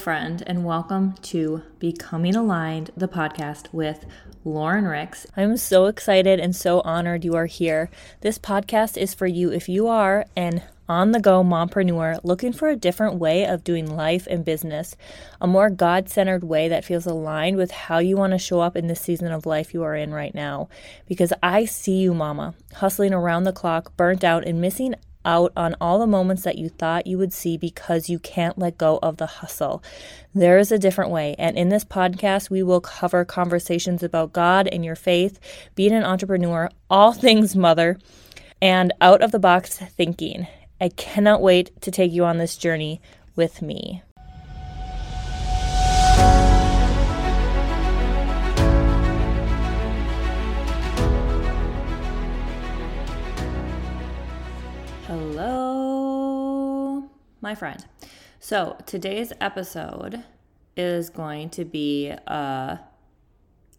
friend, and welcome to Becoming Aligned, the podcast with Lauren Ricks. I'm so excited and so honored you are here. This podcast is for you if you are an on the go mompreneur looking for a different way of doing life and business, a more God centered way that feels aligned with how you want to show up in this season of life you are in right now. Because I see you, mama, hustling around the clock, burnt out, and missing out on all the moments that you thought you would see because you can't let go of the hustle. There is a different way. And in this podcast, we will cover conversations about God and your faith, being an entrepreneur, all things mother, and out of the box thinking. I cannot wait to take you on this journey with me. My friend. So, today's episode is going to be a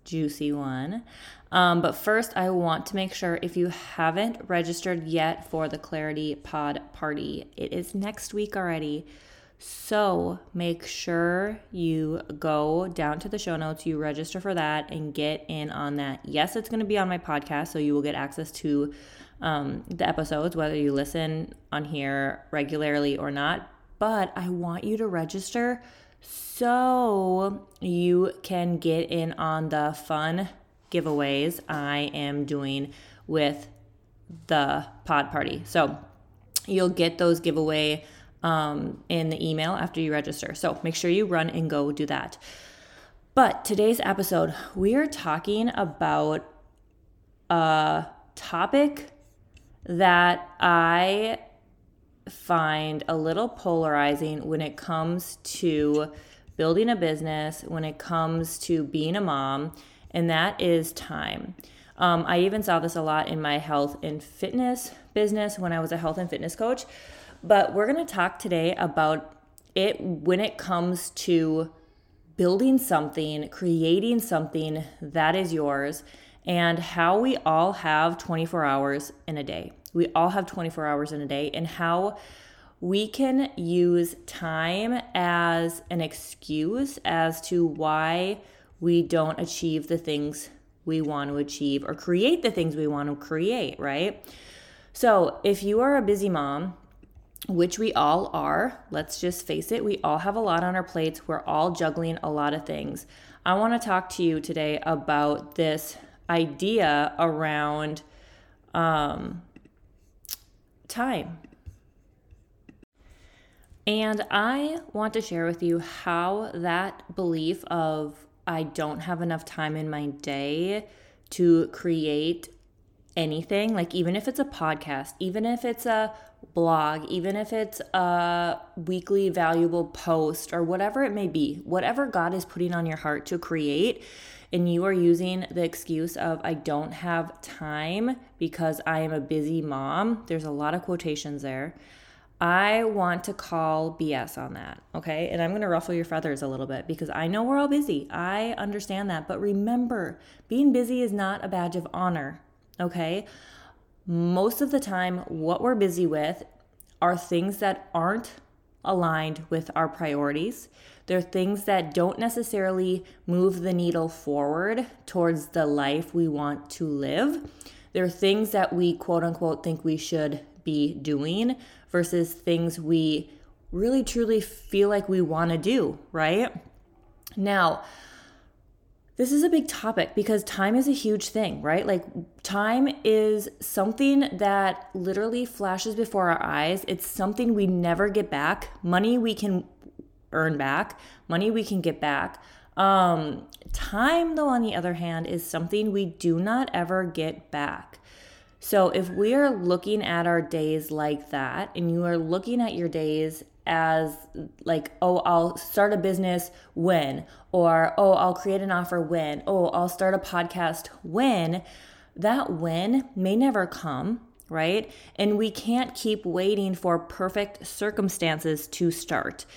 juicy one. Um, but first, I want to make sure if you haven't registered yet for the Clarity Pod Party, it is next week already. So make sure you go down to the show notes, you register for that, and get in on that. Yes, it's going to be on my podcast, so you will get access to um, the episodes, whether you listen on here regularly or not. But I want you to register so you can get in on the fun giveaways I am doing with the pod party. So you'll get those giveaway um, in the email after you register. So make sure you run and go do that. But today's episode, we are talking about a topic that I find a little polarizing when it comes to building a business, when it comes to being a mom, and that is time. Um, I even saw this a lot in my health and fitness business when I was a health and fitness coach. But we're going to talk today about it when it comes to building something, creating something that is yours, and how we all have 24 hours in a day. We all have 24 hours in a day, and how we can use time as an excuse as to why we don't achieve the things we want to achieve or create the things we want to create, right? So, if you are a busy mom, which we all are, let's just face it, we all have a lot on our plates. We're all juggling a lot of things. I want to talk to you today about this idea around um, time. And I want to share with you how that belief of I don't have enough time in my day to create anything, like even if it's a podcast, even if it's a blog, even if it's a weekly valuable post or whatever it may be, whatever God is putting on your heart to create, and you are using the excuse of I don't have time because I am a busy mom, there's a lot of quotations there. I want to call BS on that, okay? And I'm gonna ruffle your feathers a little bit because I know we're all busy. I understand that. But remember, being busy is not a badge of honor, okay? Most of the time, what we're busy with are things that aren't aligned with our priorities. They're things that don't necessarily move the needle forward towards the life we want to live. They're things that we quote unquote think we should be doing versus things we really truly feel like we want to do, right? Now, this is a big topic because time is a huge thing, right? Like, time is something that literally flashes before our eyes. It's something we never get back. Money we can earn back, money we can get back. Um, time, though, on the other hand, is something we do not ever get back. So if we are looking at our days like that, and you are looking at your days as like, oh, I'll start a business when, or oh, I'll create an offer when, oh, I'll start a podcast when, that when may never come, right? And we can't keep waiting for perfect circumstances to start.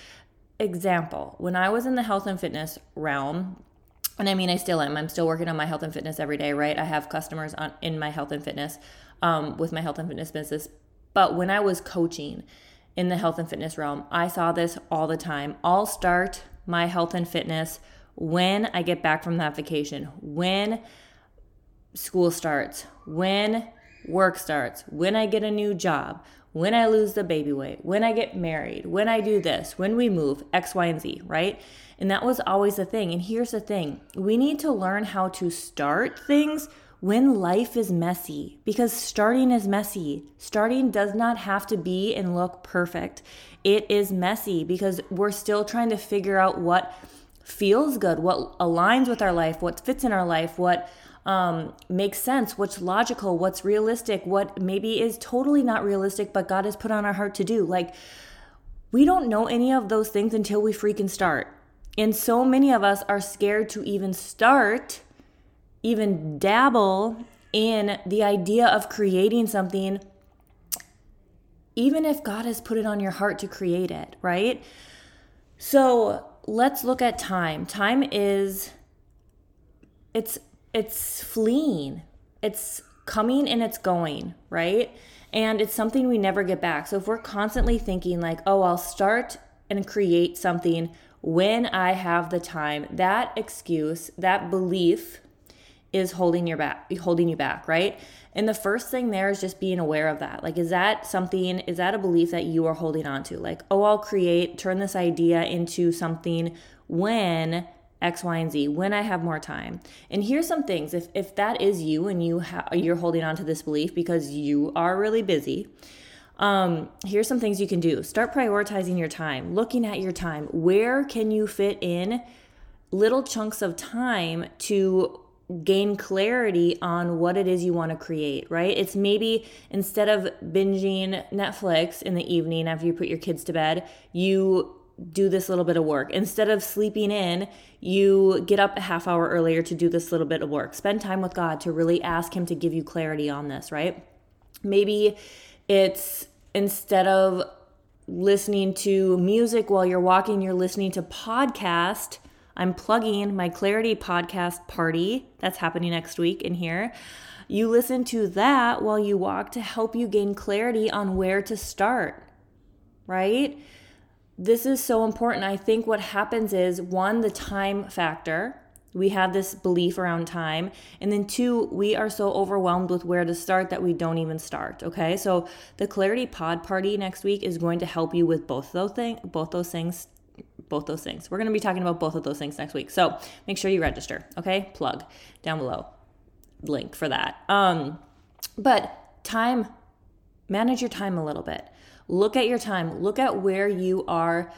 Example, when I was in the health and fitness realm, and I mean, I still am. I'm still working on my health and fitness every day, right? I have customers on in my health and fitness um, with my health and fitness business. But when I was coaching in the health and fitness realm, I saw this all the time. I'll start my health and fitness when I get back from that vacation, when school starts, when work starts, when I get a new job, when I lose the baby weight, when I get married, when I do this, when we move, X, Y, and Z, right? And that was always the thing. And here's the thing we need to learn how to start things when life is messy because starting is messy. Starting does not have to be and look perfect. It is messy because we're still trying to figure out what feels good, what aligns with our life, what fits in our life, what um, makes sense, what's logical, what's realistic, what maybe is totally not realistic, but God has put on our heart to do. Like, we don't know any of those things until we freaking start. And so many of us are scared to even start, even dabble in the idea of creating something, even if God has put it on your heart to create it, right? So let's look at time. Time is it's it's fleeing. It's coming and it's going, right? And it's something we never get back. So if we're constantly thinking like, "Oh, I'll start and create something when I have the time," that excuse, that belief is holding your back holding you back, right? And the first thing there is just being aware of that. Like is that something is that a belief that you are holding on to? Like, "Oh, I'll create, turn this idea into something when X, Y, and Z when I have more time. And here's some things. If if that is you and you ha- you're holding on to this belief because you are really busy, um, here's some things you can do. Start prioritizing your time, looking at your time. Where can you fit in little chunks of time to gain clarity on what it is you want to create, right? It's maybe instead of binging Netflix in the evening after you put your kids to bed, you do this little bit of work. Instead of sleeping in, you get up a half hour earlier to do this little bit of work. Spend time with God to really ask Him to give you clarity on this, right? Maybe it's instead of listening to music while you're walking, you're listening to podcast. I'm plugging my Clarity podcast party that's happening next week in here. You listen to that while you walk to help you gain clarity on where to start, right? This is so important. I think what happens is one, the time factor. We have this belief around time. And then two, we are so overwhelmed with where to start that we don't even start. Okay. So the Clarity Pod Party next week is going to help you with both those things, both those things, both those things. We're going to be talking about both of those things next week. So make sure you register. Okay. Plug down below. Link for that. Um, but time, manage your time a little bit. Look at your time, look at where you are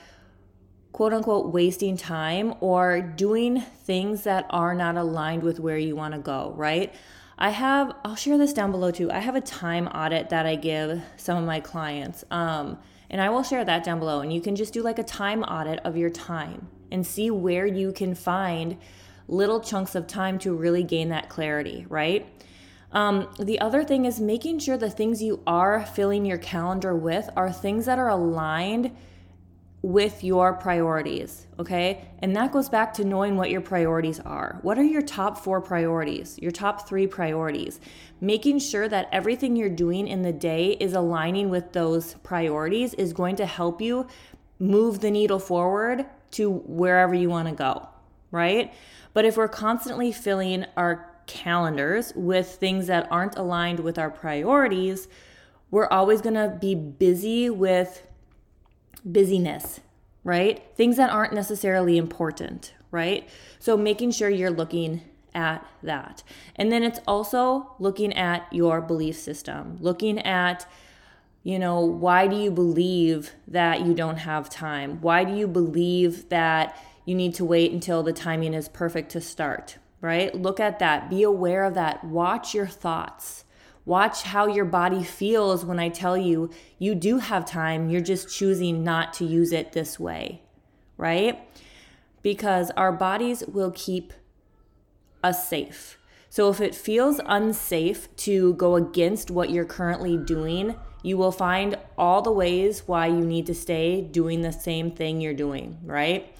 quote unquote wasting time or doing things that are not aligned with where you want to go, right? I have, I'll share this down below too. I have a time audit that I give some of my clients. Um, and I will share that down below. And you can just do like a time audit of your time and see where you can find little chunks of time to really gain that clarity, right? Um, the other thing is making sure the things you are filling your calendar with are things that are aligned with your priorities, okay? And that goes back to knowing what your priorities are. What are your top four priorities, your top three priorities? Making sure that everything you're doing in the day is aligning with those priorities is going to help you move the needle forward to wherever you wanna go, right? But if we're constantly filling our calendars with things that aren't aligned with our priorities, we're always going to be busy with busyness, right? Things that aren't necessarily important, right? So making sure you're looking at that. And then it's also looking at your belief system, looking at you know, why do you believe that you don't have time? Why do you believe that you need to wait until the timing is perfect to start? Right? Look at that. Be aware of that. Watch your thoughts. Watch how your body feels when I tell you you do have time. You're just choosing not to use it this way, right? Because our bodies will keep us safe. So if it feels unsafe to go against what you're currently doing, you will find all the ways why you need to stay doing the same thing you're doing, right?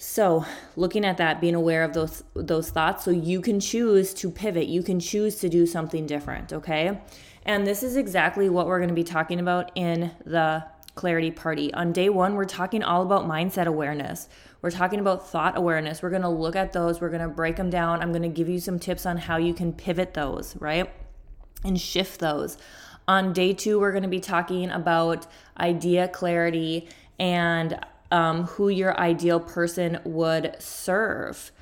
So, looking at that, being aware of those those thoughts so you can choose to pivot, you can choose to do something different, okay? And this is exactly what we're going to be talking about in the clarity party. On day 1, we're talking all about mindset awareness. We're talking about thought awareness. We're going to look at those, we're going to break them down. I'm going to give you some tips on how you can pivot those, right? And shift those. On day two, we're going to be talking about idea clarity and um, who your ideal person would serve.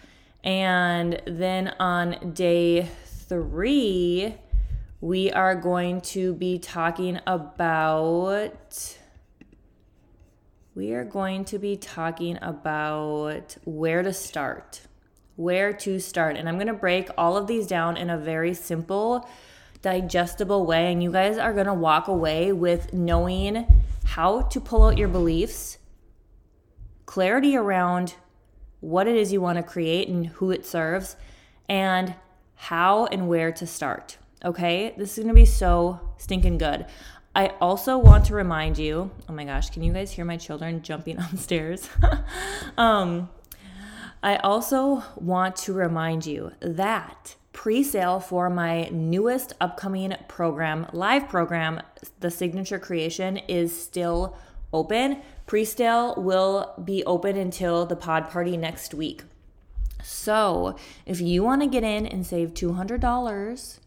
And then on day three, we are going to be talking about. We are going to be talking about where to start. Where to start. And I'm going to break all of these down in a very simple, digestible way. And you guys are going to walk away with knowing how to pull out your beliefs, clarity around what it is you want to create and who it serves, and how and where to start. Okay, this is gonna be so stinking good. I also want to remind you oh my gosh, can you guys hear my children jumping on stairs? um, I also want to remind you that pre sale for my newest upcoming program, live program, The Signature Creation, is still open. Pre sale will be open until the pod party next week. So, if you want to get in and save $200,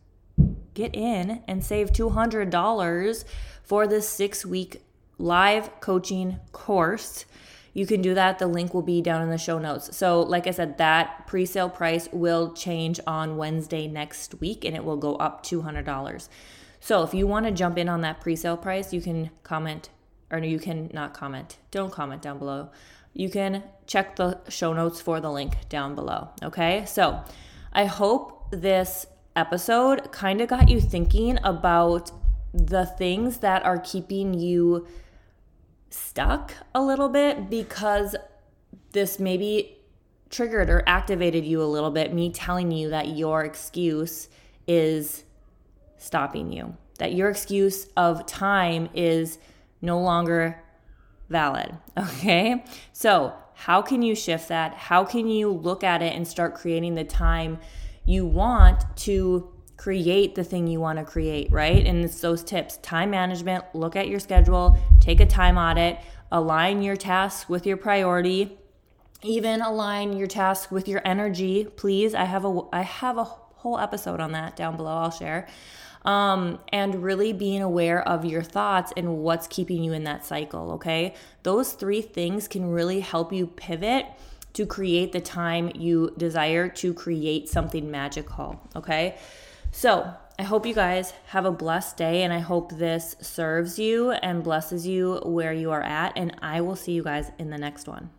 get in and save $200 for this six week live coaching course. You can do that. The link will be down in the show notes. So, like I said, that pre sale price will change on Wednesday next week and it will go up $200. So, if you want to jump in on that pre sale price, you can comment or you can not comment. Don't comment down below you can check the show notes for the link down below. Okay, so I hope this episode kind of got you thinking about the things that are keeping you stuck a little bit because this maybe triggered or activated you a little bit. Me telling you that your excuse is stopping you, that your excuse of time is no longer valid. Okay. So, how can you shift that? How can you look at it and start creating the time you want to create the thing you want to create, right? And it's those tips time management, look at your schedule, take a time audit, align your tasks with your priority. Even align your task with your energy, please. I have a I have a whole episode on that down below. I'll share um, and really being aware of your thoughts and what's keeping you in that cycle, okay? Those three things can really help you pivot to create the time you desire to create something magical, okay? So, I hope you guys have a blessed day and I hope this serves you and blesses you where you are at. And I will see you guys in the next one.